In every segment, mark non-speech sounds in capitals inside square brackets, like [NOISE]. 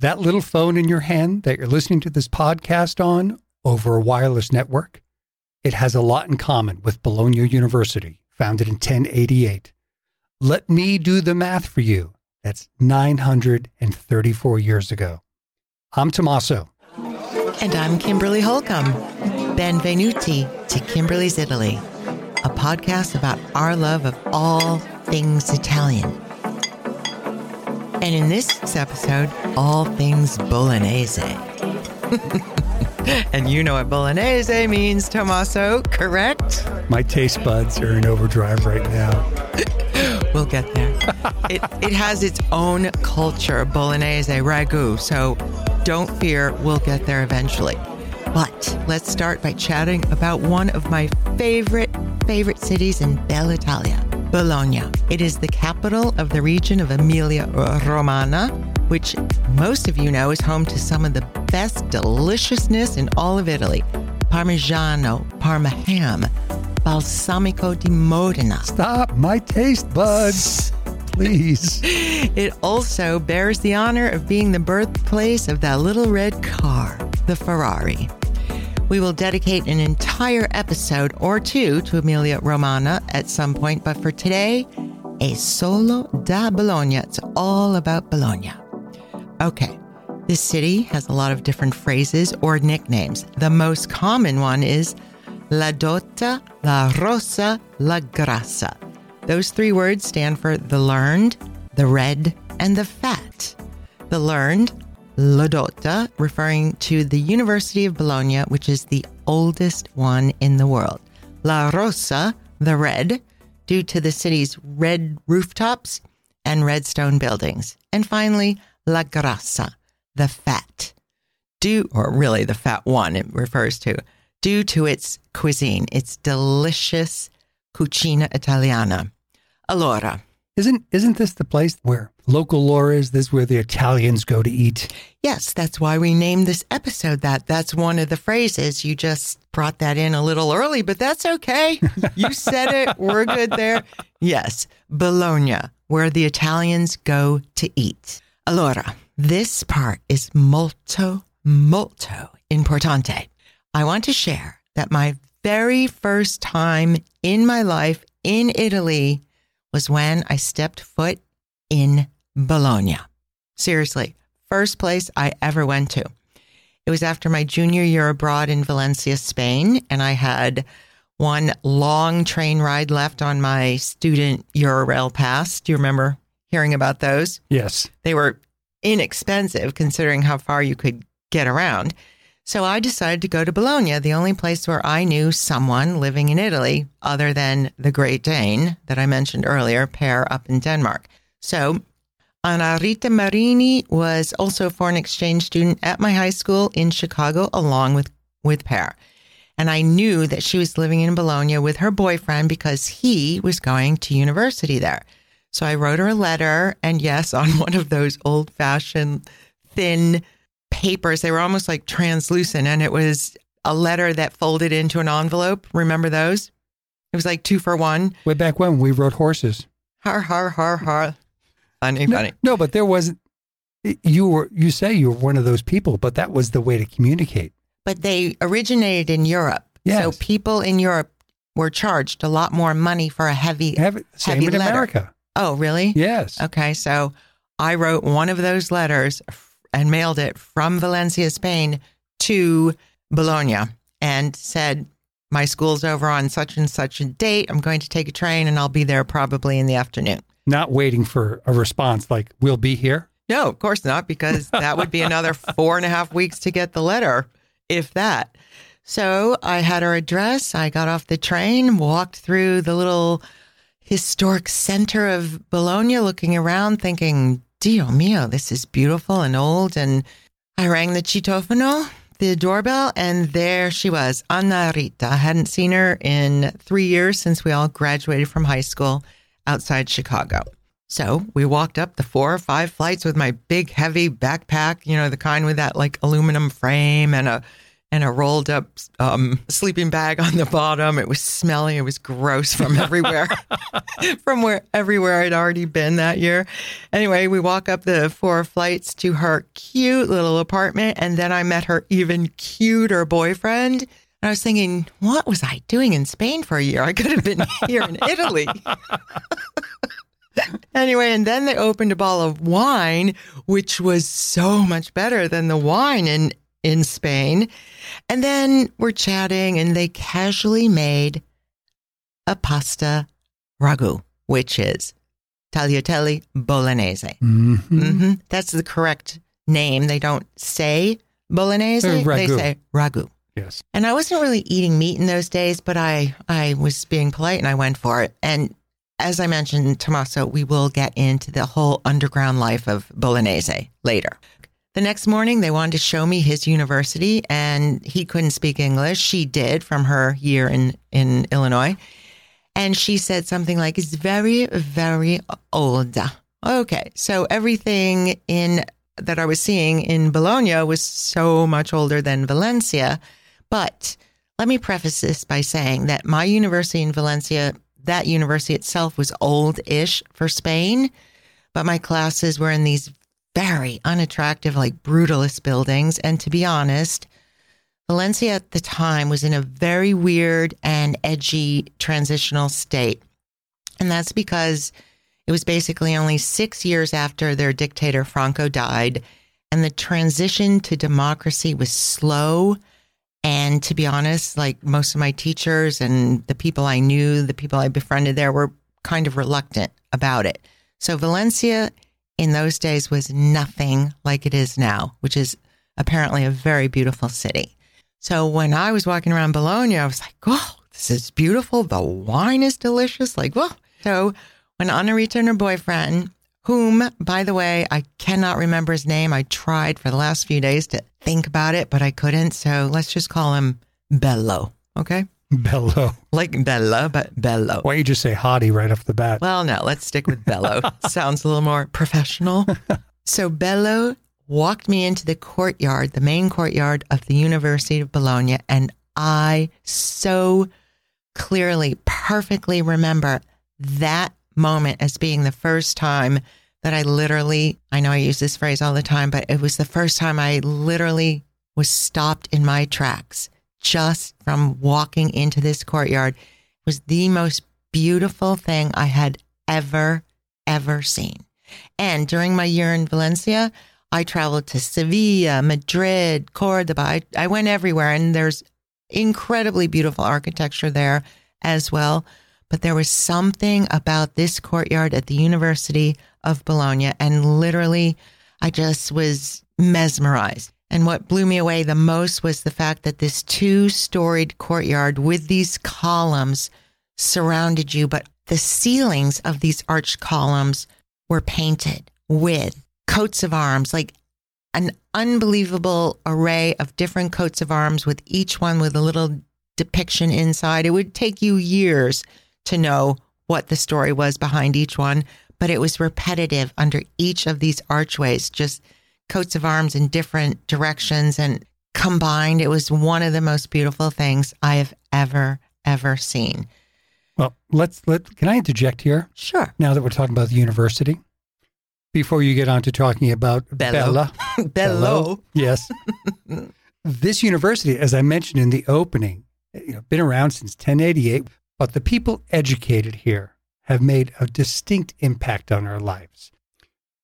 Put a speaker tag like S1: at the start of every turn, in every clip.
S1: That little phone in your hand that you're listening to this podcast on over a wireless network, it has a lot in common with Bologna University, founded in 1088. Let me do the math for you. That's 934 years ago. I'm Tommaso.
S2: And I'm Kimberly Holcomb. Benvenuti to Kimberly's Italy, a podcast about our love of all things Italian. And in this episode, all things Bolognese. [LAUGHS] and you know what Bolognese means, Tommaso, correct?
S1: My taste buds are in overdrive right now. [LAUGHS]
S2: We'll get there. [LAUGHS] it, it has its own culture, Bolognese ragu. So don't fear, we'll get there eventually. But let's start by chatting about one of my favorite, favorite cities in Bella Italia, Bologna. It is the capital of the region of Emilia Romagna, which most of you know is home to some of the best deliciousness in all of Italy Parmigiano, Parma ham, Balsamico di Modena.
S1: Stop my taste buds, please. [LAUGHS]
S2: It also bears the honor of being the birthplace of that little red car, the Ferrari. We will dedicate an entire episode or two to Emilia Romagna at some point, but for today, a solo da Bologna. It's all about Bologna. Okay, this city has a lot of different phrases or nicknames. The most common one is La Dotta, La Rossa, La Grassa. Those three words stand for the learned, the red, and the fat. The learned, La Dotta, referring to the University of Bologna, which is the oldest one in the world. La Rossa, the red, due to the city's red rooftops and red stone buildings. And finally, La Grassa, the fat, due, or really the fat one it refers to, due to its cuisine, its delicious cucina italiana. Allora,
S1: Isn't isn't this the place where local lore is? This is where the Italians go to eat.
S2: yes, that's why we named this episode that. That's one of the phrases. You just brought that in a little early, but that's okay. [LAUGHS] You said it. We're good there. Yes, Bologna, where the Italians go to eat. Allora, this part is molto, molto importante. I want to share that my very first time in my life in Italy was when I stepped foot in Bologna. Seriously, first place I ever went to. It was after my junior year abroad in Valencia, Spain, and I had one long train ride left on my student Eurorail pass. Do you remember hearing about those?
S1: Yes.
S2: They were inexpensive considering how far you could get around. So I decided to go to Bologna, the only place where I knew someone living in Italy other than the Great Dane that I mentioned earlier, Per up in Denmark. So Anna Rita Marini was also a foreign exchange student at my high school in Chicago, along with, with Per. And I knew that she was living in Bologna with her boyfriend because he was going to university there. So I wrote her a letter, and yes, [LAUGHS] on one of those old fashioned thin papers, they were almost like translucent, and it was a letter that folded into an envelope. Remember those? It was like two for one.
S1: Way back when we rode horses.
S2: Har, har, har, har. Funny,
S1: No,
S2: funny.
S1: no, but there wasn't. You were. You say you were one of those people, but that was the way to communicate.
S2: But they originated in Europe.
S1: Yes.
S2: So people in Europe were charged a lot more money for a heavy.
S1: It same
S2: Heavy
S1: in
S2: letter.
S1: America.
S2: Oh, really?
S1: Yes.
S2: Okay, so I wrote one of those letters and mailed it from Valencia, Spain to Bologna and said, My school's over on such and such a date. I'm going to take a train and I'll be there probably in the afternoon.
S1: Not waiting for a response like "We'll be here."
S2: No, of course not, because that would be another [LAUGHS] four and a half weeks to get the letter, if that. So I had her address. I got off the train, walked through the little historic center of Bologna, looking around, thinking, Dio mio, this is beautiful and old. And I rang the citofono, the doorbell, and there she was, Anna Rita. I hadn't seen her in three years since we all graduated from high school outside Chicago. So we walked up the four or five flights with my big, heavy backpack, you know, the kind with that like aluminum frame and a and a rolled up um, sleeping bag on the bottom. It was smelly. It was gross from [LAUGHS] everywhere, from where everywhere I'd already been that year. Anyway, we walk up the four flights to her cute little apartment, and then I met her even cuter boyfriend. And I was thinking, what was I doing in Spain for a year? I could have been here in Italy. [LAUGHS] anyway, and then they opened a bottle of wine, which was so much better than the wine in in Spain. And then we're chatting, and they casually made a pasta ragu, which is tagliatelle bolognese.
S1: Mhm.
S2: hmm That's the correct name. They don't say bolognese; they say ragu.
S1: Yes.
S2: And I wasn't really eating meat in those days, but I I was being polite and I went for it. And as I mentioned, Tommaso, we will get into the whole underground life of Bolognese later. The next morning, they wanted to show me his university, and he couldn't speak English. She did from her year in, in Illinois. And she said something like, It's very, very old. Okay. So everything in that I was seeing in Bologna was so much older than Valencia. But let me preface this by saying that my university in Valencia, that university itself was old ish for Spain, but my classes were in these very unattractive, like brutalist buildings. And to be honest, Valencia at the time was in a very weird and edgy transitional state. And that's because it was basically only six years after their dictator Franco died. And the transition to democracy was slow. And to be honest, like most of my teachers and the people I knew, the people I befriended there were kind of reluctant about it. So Valencia in those days was nothing like it is now, which is apparently a very beautiful city. So when I was walking around Bologna, I was like, oh, this is beautiful. The wine is delicious. Like, whoa. So when Anna Rita and her boyfriend, whom, by the way, I cannot remember his name. I tried for the last few days to think about it, but I couldn't. So let's just call him Bello. Okay.
S1: Bello. [LAUGHS]
S2: Like Bella, but Bello.
S1: Why don't you just say hottie right off the bat?
S2: Well, no, let's stick with Bello. [LAUGHS] Sounds a little more professional. [LAUGHS] so Bello walked me into the courtyard, the main courtyard of the University of Bologna, and I so clearly, perfectly remember that moment as being the first time that I literally, I know I use this phrase all the time, but it was the first time I literally was stopped in my tracks just from walking into this courtyard. Was the most beautiful thing I had ever, ever seen. And during my year in Valencia, I traveled to Sevilla, Madrid, Cordoba. I, I went everywhere, and there's incredibly beautiful architecture there as well. But there was something about this courtyard at the University of Bologna, and literally, I just was mesmerized. And what blew me away the most was the fact that this two storied courtyard with these columns surrounded you, but the ceilings of these arched columns were painted with coats of arms, like an unbelievable array of different coats of arms, with each one with a little depiction inside. It would take you years to know what the story was behind each one, but it was repetitive under each of these archways, just coats of arms in different directions and combined. It was one of the most beautiful things I have ever, ever seen.
S1: Well, let's let. Can I interject here?
S2: Sure.
S1: Now that we're talking about the university, before you get on to talking about
S2: Bello.
S1: Bella, [LAUGHS]
S2: Bello.
S1: yes, [LAUGHS] this university, as I mentioned in the opening, you know, been around since 1088, but the people educated here have made a distinct impact on our lives.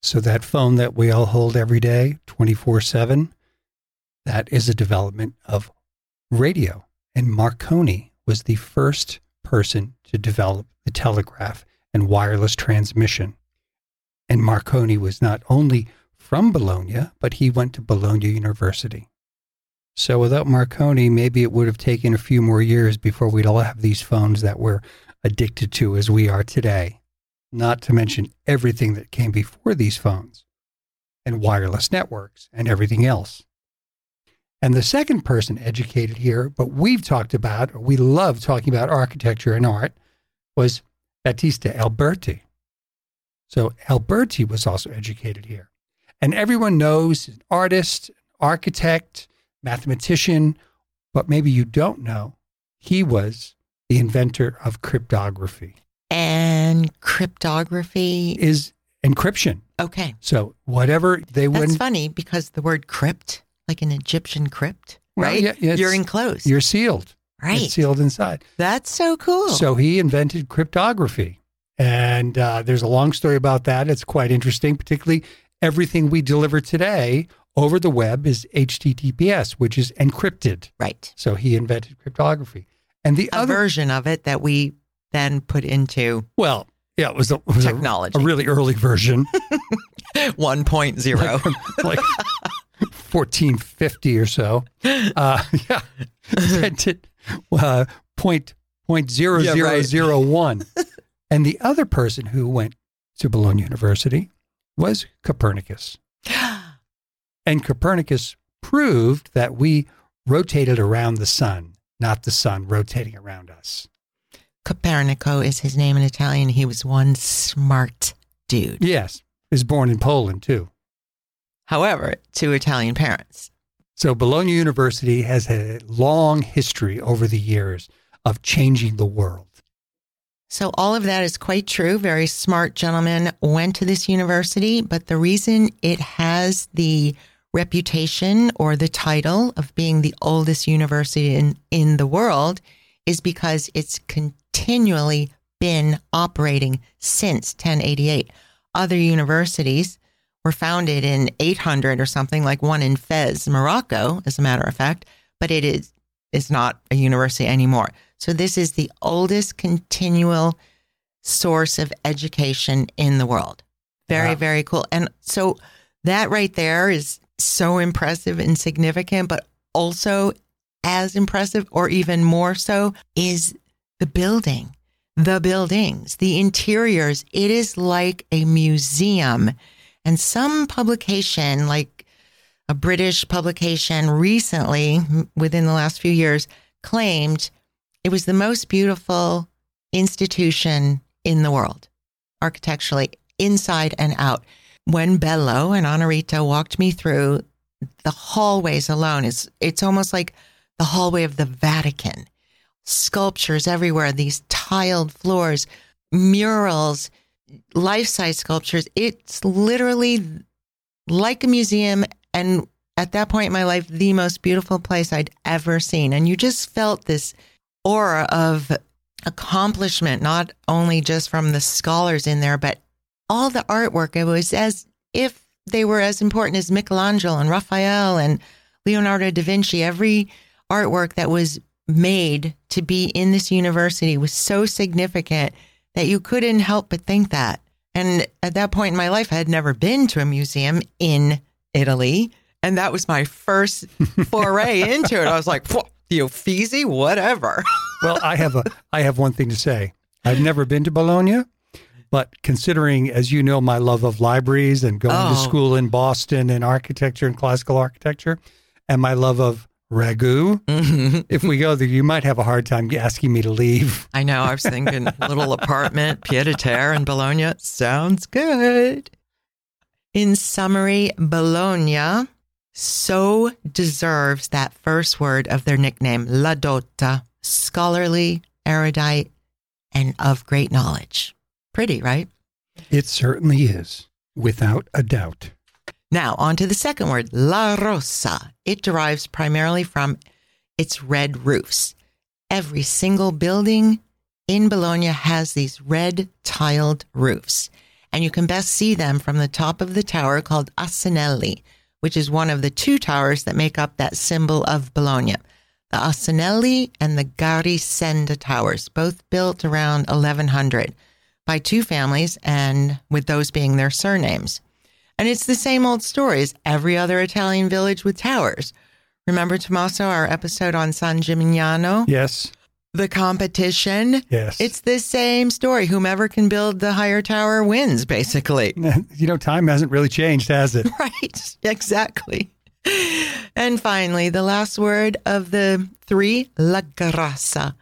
S1: So that phone that we all hold every day, 24 7, that is a development of radio. And Marconi was the first person to develop the telegraph and wireless transmission. And Marconi was not only from Bologna, but he went to Bologna University. So without Marconi, maybe it would have taken a few more years before we'd all have these phones that we're addicted to as we are today. Not to mention everything that came before these phones and wireless networks and everything else. And the second person educated here, but we've talked about, or we love talking about architecture and art, was Battista Alberti. So Alberti was also educated here. And everyone knows an artist, architect, mathematician, but maybe you don't know, he was the inventor of cryptography.
S2: And cryptography.
S1: Is encryption.
S2: Okay.
S1: So whatever they
S2: That's
S1: wouldn't,
S2: funny because the word crypt, like an Egyptian crypt, right?
S1: yeah, yeah,
S2: You're enclosed.
S1: you're sealed.
S2: right.
S1: It's sealed inside.
S2: That's so cool.
S1: So he invented cryptography. And uh, there's a long story about that. It's quite interesting, particularly everything we deliver today over the web is HTTPS, which is encrypted.
S2: right.
S1: So he invented cryptography. And the
S2: A
S1: other,
S2: version of it that we then put into
S1: well, yeah, it was a, it was
S2: technology.
S1: a really early version,
S2: 1.0. [LAUGHS] [LAUGHS]
S1: like 1450 or so. Uh, [LAUGHS] yeah, invented uh, point point zero
S2: Yeah,
S1: zero
S2: right.
S1: zero one. And the other person who went to Bologna University was Copernicus. [GASPS] And Copernicus proved that we rotated around the sun, not the sun rotating around us.
S2: Copernico is his name in Italian. He was one smart dude.
S1: Yes, he was born in Poland too.
S2: However, to Italian parents.
S1: So Bologna University has a long history over the years of changing the world.
S2: So, all of that is quite true. Very smart gentleman went to this university, but the reason it has the reputation or the title of being the oldest university in, in the world is because it's continually been operating since 1088. Other universities were founded in 800 or something, like one in Fez, Morocco, as a matter of fact, but it is, is not a university anymore. So this is the oldest continual source of education in the world. Very,
S1: Wow.
S2: very cool. And so that right there is so impressive and significant, but also as impressive or even more so is the building, the buildings, the interiors. It is like a museum. And some publication, like a British publication recently, within the last few years, claimed it was the most beautiful institution in the world, architecturally, inside and out. When Bello and Anna Rita walked me through the hallways alone, it's, it's almost like the hallway of the Vatican. Sculptures everywhere, these tiled floors, murals, life size sculptures. It's literally like a museum. And at that point in my life, the most beautiful place I'd ever seen. And you just felt this aura of accomplishment, not only just from the scholars in there, but all the artwork. It was as if they were as important as Michelangelo and Raphael and Leonardo da Vinci. Every artwork that was made to be in this university was so significant that you couldn't help but think that. And at that point in my life, I had never been to a museum in Italy. And that was my first foray [LAUGHS] into it. I was like, "Phew, the Uffizi, whatever. [LAUGHS]
S1: Well, I have a I have one thing to say. I've never been to Bologna, but considering, as you know, my love of libraries and going to
S2: Oh.
S1: school in Boston and architecture and classical architecture, and my love of ragu, mm-hmm. if we go there, you might have a hard time asking me to leave.
S2: I know. I was thinking little apartment, pied a terre in Bologna. Sounds good. In summary, Bologna so deserves that first word of their nickname, La Dotta, scholarly, erudite, and of great knowledge. Pretty, right?
S1: It certainly is, without a doubt.
S2: Now, on to the second word, La Rossa. It derives primarily from its red roofs. Every single building in Bologna has these red tiled roofs, and you can best see them from the top of the tower called Asinelli, which is one of the two towers that make up that symbol of Bologna. The Asinelli and the Garisenda towers, both built around 1100 by two families, and with those being their surnames. And it's the same old story as every other Italian village with towers. Remember, Tommaso, our episode on San Gimignano?
S1: Yes,
S2: The competition?
S1: yes.
S2: It's the same story. Whomever can build the higher tower wins, basically. [LAUGHS]
S1: you know, time hasn't really changed, has it? [LAUGHS]
S2: Right, exactly. And finally, the last word of the three, la grassa,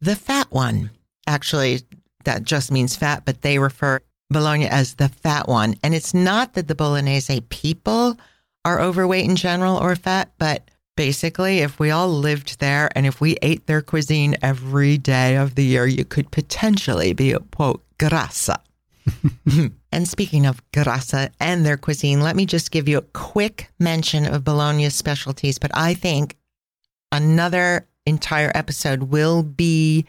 S2: the fat one. Actually, that just means fat, but they refer Bologna as the fat one. And it's not that the Bolognese people are overweight in general or fat, but Basically, if we all lived there and if we ate their cuisine every day of the year, you could potentially be a quote grassa. [LAUGHS] and speaking of grassa and their cuisine, let me just give you a quick mention of Bologna's specialties. But I think another entire episode will be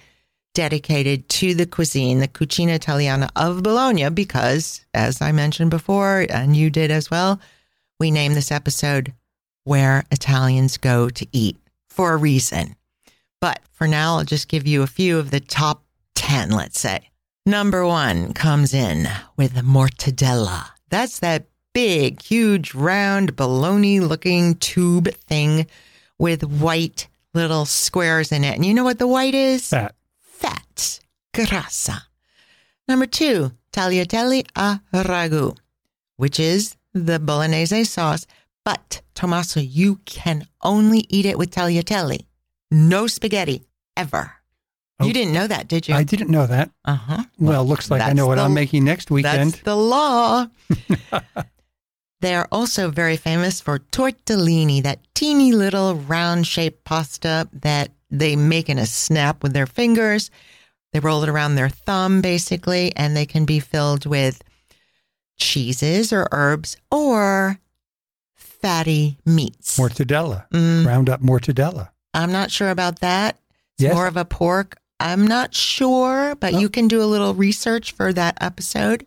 S2: dedicated to the cuisine, the Cucina Italiana of Bologna, because as I mentioned before, and you did as well, we named this episode Where Italians Go to Eat for a reason. But for now, I'll just give you a few of the top 10, let's say. Number one comes in with mortadella. That's that big, huge, round, bologna looking tube thing with white little squares in it. And you know what the white is?
S1: Fat.
S2: Fat. Grassa. Number two, tagliatelle a ragu, which is the bolognese sauce. But, Tommaso, you can only eat it with tagliatelle. No spaghetti, ever.
S1: Oh.
S2: You didn't know that, did you?
S1: I didn't know that.
S2: uh huh.
S1: Well, looks like I know what
S2: the-
S1: I'm making next weekend.
S2: That's the law. [LAUGHS] they are also very famous for tortellini, that teeny little round shaped pasta that they make in a snap with their fingers. They roll it around their thumb, basically, and they can be filled with cheeses or herbs or fatty meats.
S1: mortadella.
S2: Mm,
S1: Round up mortadella.
S2: I'm not sure about that. It's
S1: Yes.
S2: more of a pork. I'm not sure, but
S1: Oh.
S2: you can do a little research for that episode.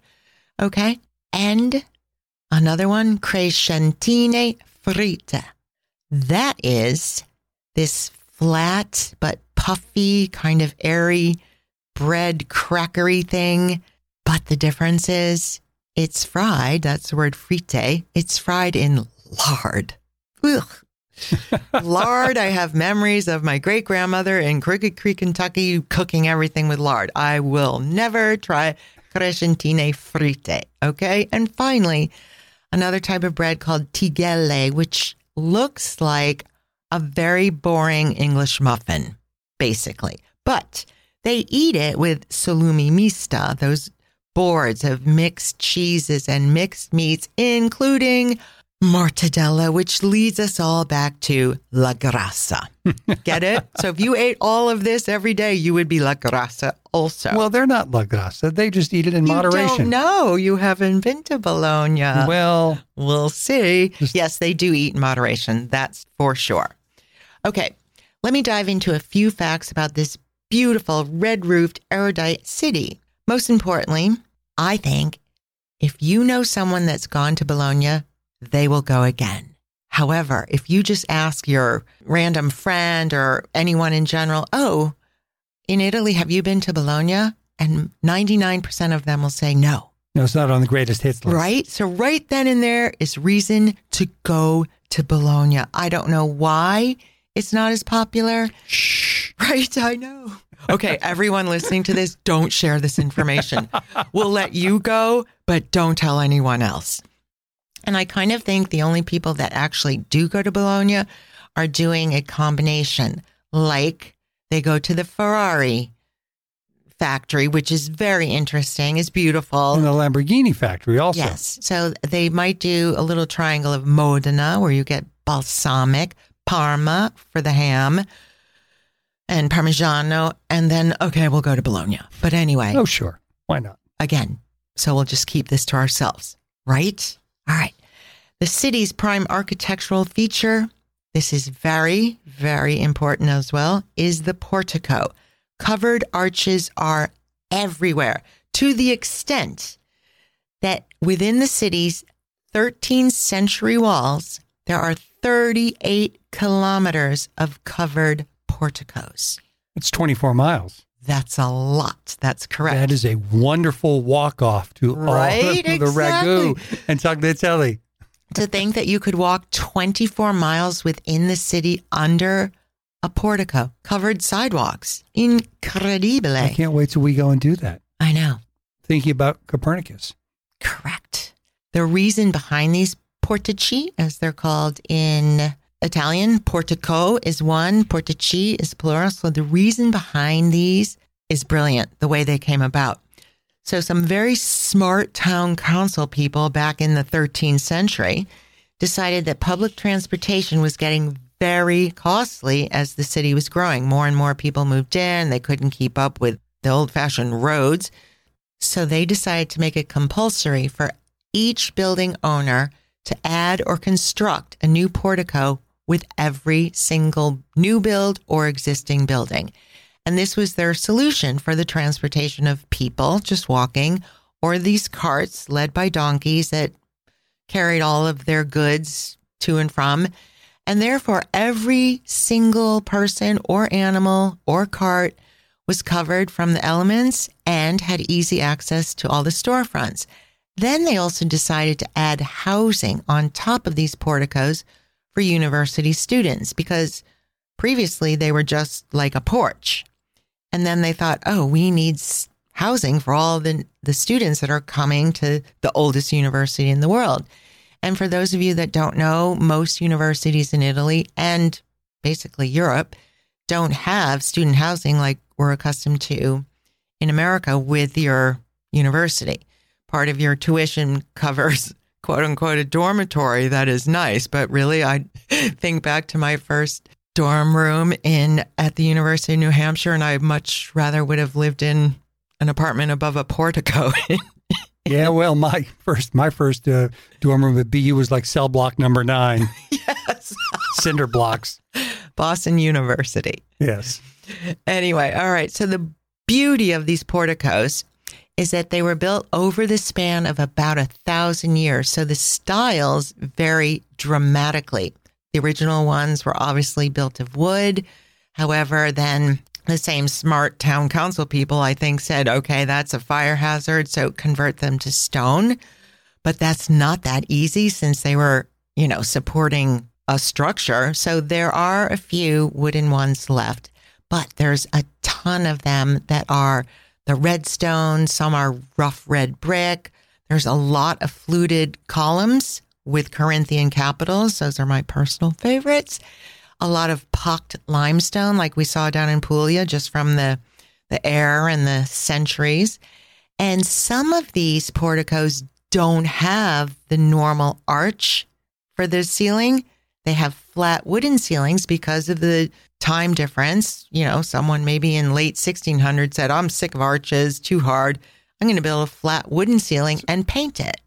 S2: Okay. And another one, crescentine fritte. That is this flat but puffy, kind of airy bread crackery thing. But the difference is it's fried. That's the word fritte. It's fried in lard. Ugh [LAUGHS] lard. I have memories of my great grandmother in Crooked Creek, Kentucky, cooking everything with lard. I will never try crescentine fritte. Okay. And finally, another type of bread called tigelle, which looks like a very boring English muffin, basically. But they eat it with salumi mista, those boards of mixed cheeses and mixed meats, including mortadella, which leads us all back to la grassa. [LAUGHS] Get it? so if you ate all of this every day, you would be la grassa also.
S1: Well, they're not la grassa. They just eat it in
S2: you
S1: moderation.
S2: don't know. You haven't been to Bologna.
S1: Well,
S2: We'll see.
S1: Just-
S2: yes, they do eat in moderation. That's for sure. Okay, let me dive into a few facts about this beautiful red roofed erudite city. Most importantly, I think if you know someone that's gone to Bologna, they will go again. However, if you just ask your random friend or anyone in general, oh, in Italy, have you been to Bologna? And 99% of them will say no.
S1: no, it's not on the greatest hits list.
S2: Right? So, right then and there is reason to go to Bologna. I don't know why it's not as popular.
S1: Shh. [LAUGHS]
S2: Right? I know. Okay, everyone listening to this, don't share this information. We'll let you go, but don't tell anyone else. And I kind of think the only people that actually do go to Bologna are doing a combination, like they go to the Ferrari factory, which is very interesting, is beautiful.
S1: And the Lamborghini factory also.
S2: Yes. So they might do a little triangle of Modena where you get balsamic, Parma for the ham, and Parmigiano. And then, okay, we'll go to Bologna. But anyway,
S1: Oh, sure. Why not?
S2: again, so we'll just keep this to ourselves, right? All right. The city's prime architectural feature, this is very, very important as well, is the portico. Covered arches are everywhere to the extent that within the city's 13th century walls, there are 38 kilometers of covered porticos.
S1: It's 24 miles.
S2: That's a lot. That's correct.
S1: That is a wonderful walk off to all
S2: Right? [LAUGHS]
S1: the ragu and tagliatelle.
S2: to think that you could walk 24 miles within the city under a portico, covered sidewalks. Incredibile.
S1: I can't wait till we go and do that.
S2: I know.
S1: Thinking about Copernicus.
S2: Correct. The reason behind these portici, as they're called in Italian, portico is one, portici is plural. So the reason behind these is brilliant, the way they came about. So some very smart town council people back in the 13th century decided that public transportation was getting very costly as the city was growing. More and more people moved in. They couldn't keep up with the old fashioned roads. So they decided to make it compulsory for each building owner to add or construct a new portico with every single new build or existing building. And this was their solution for the transportation of people just walking or these carts led by donkeys that carried all of their goods to and from. And therefore, every single person or animal or cart was covered from the elements and had easy access to all the storefronts. Then they also decided to add housing on top of these porticos for university students because previously they were just like a porch. And then they thought, oh, we need housing for all the, the students that are coming to the oldest university in the world. And for those of you that don't know, most universities in Italy and basically Europe don't have student housing like we're accustomed to in America with your university. Part of your tuition covers quote unquote a dormitory that is nice, but really I [LAUGHS] think back to my first dorm room in at the University of New Hampshire and I much rather would have lived in an apartment above a portico. [LAUGHS]
S1: yeah, well, my first my first uh, dorm room at BU was like cell block number 9. [LAUGHS]
S2: yes.
S1: Cinder blocks.
S2: Boston University.
S1: Yes.
S2: Anyway, all right. So the beauty of these porticos is that they were built over the span of about a thousand years. So the styles vary dramatically. The original ones were obviously built of wood. However, then the same smart town council people, I think, said, okay, that's a fire hazard. So convert them to stone. But that's not that easy since they were, you know, supporting a structure. So there are a few wooden ones left, but there's a ton of them that are the red stone, some are rough red brick. There's a lot of fluted columns with Corinthian capitals. Those are my personal favorites. A lot of pocked limestone, like we saw down in Puglia, just from the, the air and the centuries. And some of these porticos don't have the normal arch for the ceiling. They have flat wooden ceilings because of the time difference. You know, someone maybe in late 1600 said, I'm sick of arches, too hard. I'm going to build a flat wooden ceiling and paint it,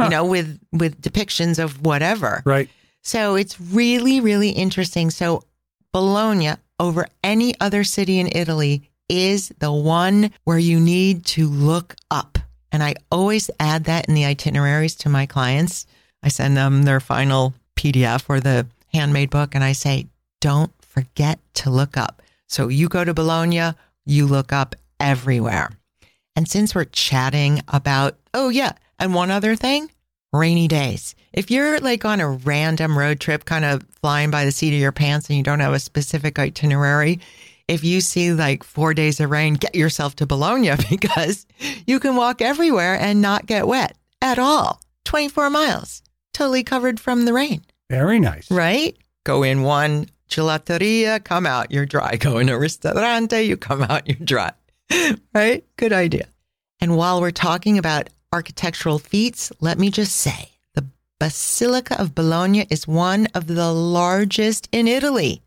S2: huh. you know, with, with depictions of whatever.
S1: Right.
S2: So it's really, really interesting. So Bologna over any other city in Italy is the one where you need to look up. And I always add that in the itineraries to my clients. I send them their final PDF or the handmade book and I say, don't forget to look up. So you go to Bologna, you look up everywhere. And since we're chatting about, oh, yeah, and one other thing rainy days. If you're like on a random road trip, kind of flying by the seat of your pants and you don't have a specific itinerary, if you see like four days of rain, get yourself to Bologna [LAUGHS] because you can walk everywhere and not get wet at all. 24 miles, totally covered from the rain.
S1: Very nice.
S2: Right? Go in one gelateria, come out, you're dry. [LAUGHS] Go in a ristorante, you come out, you're dry. right? Good idea. And while we're talking about architectural feats, let me just say the Basilica of Bologna is one of the largest in Italy.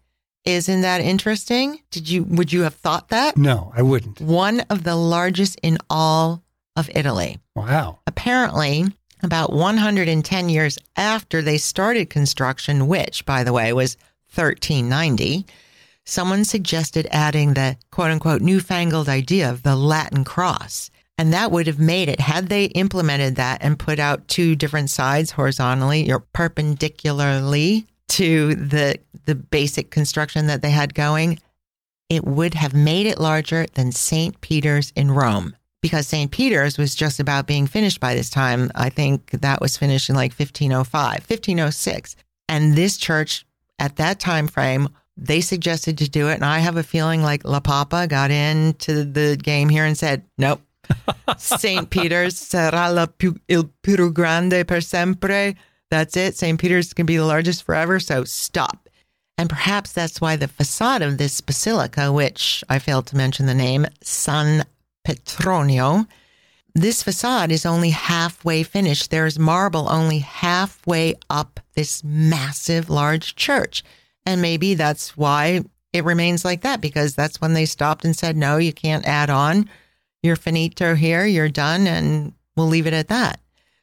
S2: Isn't that interesting? Did you would you have thought that?
S1: No, I wouldn't.
S2: One of the largest in all of Italy.
S1: Wow.
S2: Apparently, about 110 years after they started construction, which by the way was 1390, someone suggested adding the quote unquote newfangled idea of the Latin cross. And that would have made it, had they implemented that and put out two different sides horizontally or perpendicularly to the, the basic construction that they had going, it would have made it larger than St. Peter's in Rome because St. Peter's was just about being finished by this time. I think that was finished in like 1505, 1506. And this church at that time frame, they suggested to do it. And I have a feeling like La Papa got into the game here and said, nope. [LAUGHS] St. Peter's será la più, il più grande per sempre. That's it. St. Peter's can be the largest forever. So stop. And perhaps that's why the facade of this basilica, which I failed to mention the name, San Petronio, this facade is only halfway finished. There's marble only halfway up this massive, large church. And maybe that's why it remains like that because that's when they stopped and said, no, you can't add on. You're finito here, you're done, and we'll leave it at that.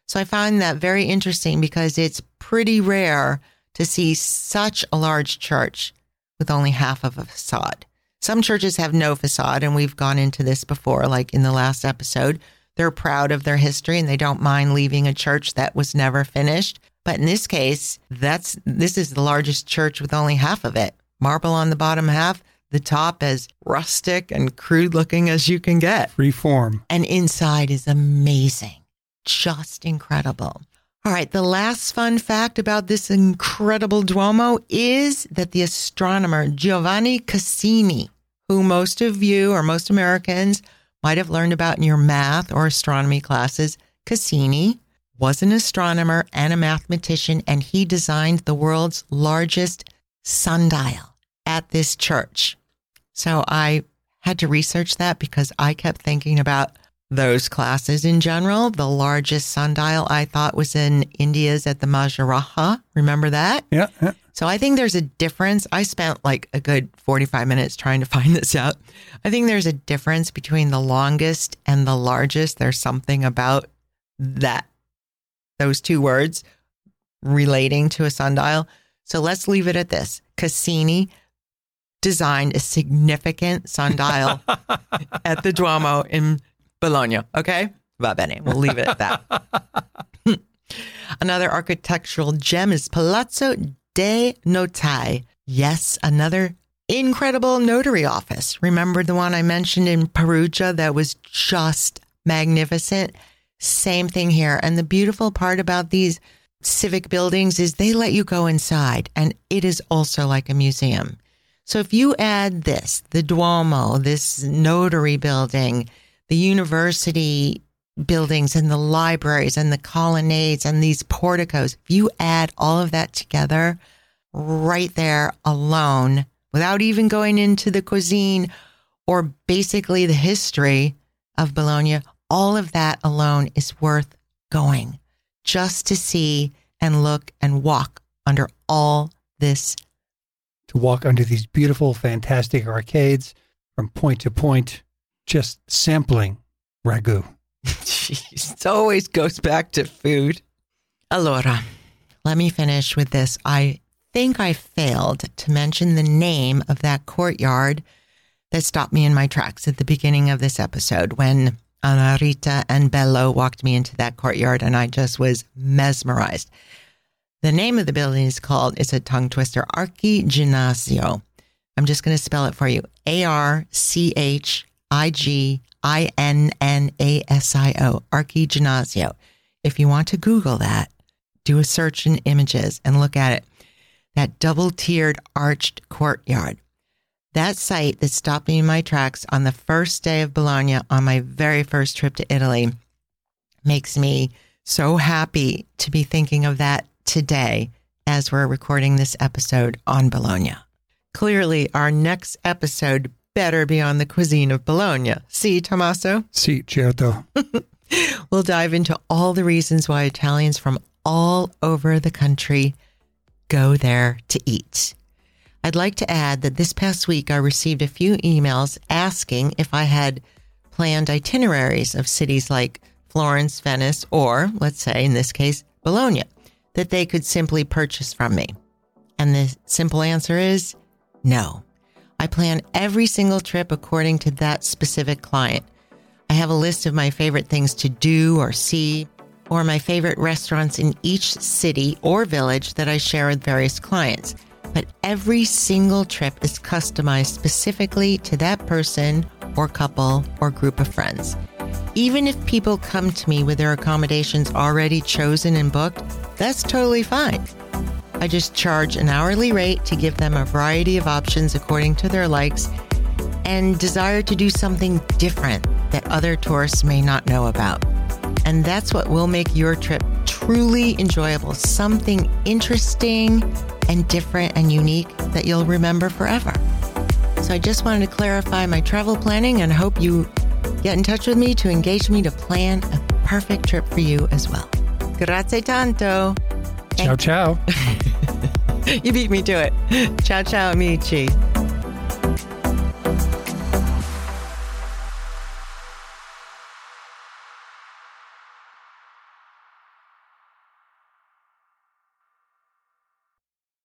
S2: So I find that very interesting because it's pretty rare to see such a large church with only half of a facade. Some churches have no facade, and we've gone into this before, like in the last episode. They're proud of their history and they don't mind leaving a church that was never finished. But in this case, that's this is the largest church with only half of it. Marble on the bottom half, the top as rustic and crude looking as you can get.
S1: Free form.
S2: And inside is amazing. Just incredible. All right, the last fun fact about this incredible Duomo is that the astronomer Giovanni Cassini, who most of you or most Americans might have learned about in your math or astronomy classes, Cassini was an astronomer and a mathematician, and he designed the world's largest sundial at this church. So I had to research that because I kept thinking about those classes in general. The largest sundial I thought was in India's at the Maharaja. Remember that?
S1: Yeah, yeah.
S2: So I think there's a difference. I spent like a good 45 minutes trying to [LAUGHS] find this out. I think there's a difference between the longest and the largest. There's something about that, those two words relating to a sundial. So let's leave it at this. Cassini designed a significant sundial [LAUGHS] at the Duomo in Bologna. Okay. Va bene. We'll leave it at that. [LAUGHS] Another architectural gem is Palazzo de Notai. Yes, another incredible notary office. Remember the one I mentioned in Perugia that was just magnificent? Same thing here. And the beautiful part about these civic buildings is they let you go inside and it is also like a museum. So if you add this, the Duomo, this notary building, the university buildings and the libraries and the colonnades and these porticos, if you add all of that together right there alone, without even going into the cuisine or basically the history of Bologna, all of that alone is worth going just to see and look and walk under all this.
S1: To walk under these beautiful, fantastic arcades from point to point, just sampling ragu. [LAUGHS]
S2: Jeez, it always goes back to food. Allora, let me finish with this. I think I failed to mention the name of that courtyard that stopped me in my tracks at the beginning of this episode when Anna Rita and Bello walked me into that courtyard and I just was mesmerized. The name of the building is called, it's a tongue twister, Archiginnasio. I'm just going to spell it for you A R C H I G I N N A S I O, Archiginnasio. If you want to Google that, do a search in images and look at it. That double tiered arched courtyard. That site that stopped me in my tracks on the first day of Bologna on my very first trip to Italy makes me so happy to be thinking of that today as we're recording this episode on Bologna. Clearly, our next episode better be on the cuisine of Bologna. See, Tommaso?
S1: Si, certo. [LAUGHS]
S2: We'll dive into all the reasons why Italians from all over the country go there to eat. I'd like to add that this past week I received a few emails asking if I had planned itineraries of cities like Florence, Venice, or let's say in this case, Bologna, that they could simply purchase from me. And the simple answer is no. I plan every single trip according to that specific client. I have a list of my favorite things to do or see, or my favorite restaurants in each city or village that I share with various clients. But every single trip is customized specifically to that person or couple or group of friends. Even if people come to me with their accommodations already chosen and booked, that's totally fine. I just charge an hourly rate to give them a variety of options according to their likes and desire to do something different that other tourists may not know about. And that's what will make your trip truly enjoyable, something interesting and different and unique that you'll remember forever. So I just wanted to clarify my travel planning and hope you get in touch with me to engage me to plan a perfect trip for you as well. Grazie tanto.
S1: Ciao, ciao. [LAUGHS]
S2: you beat me to it. Ciao, ciao, amici.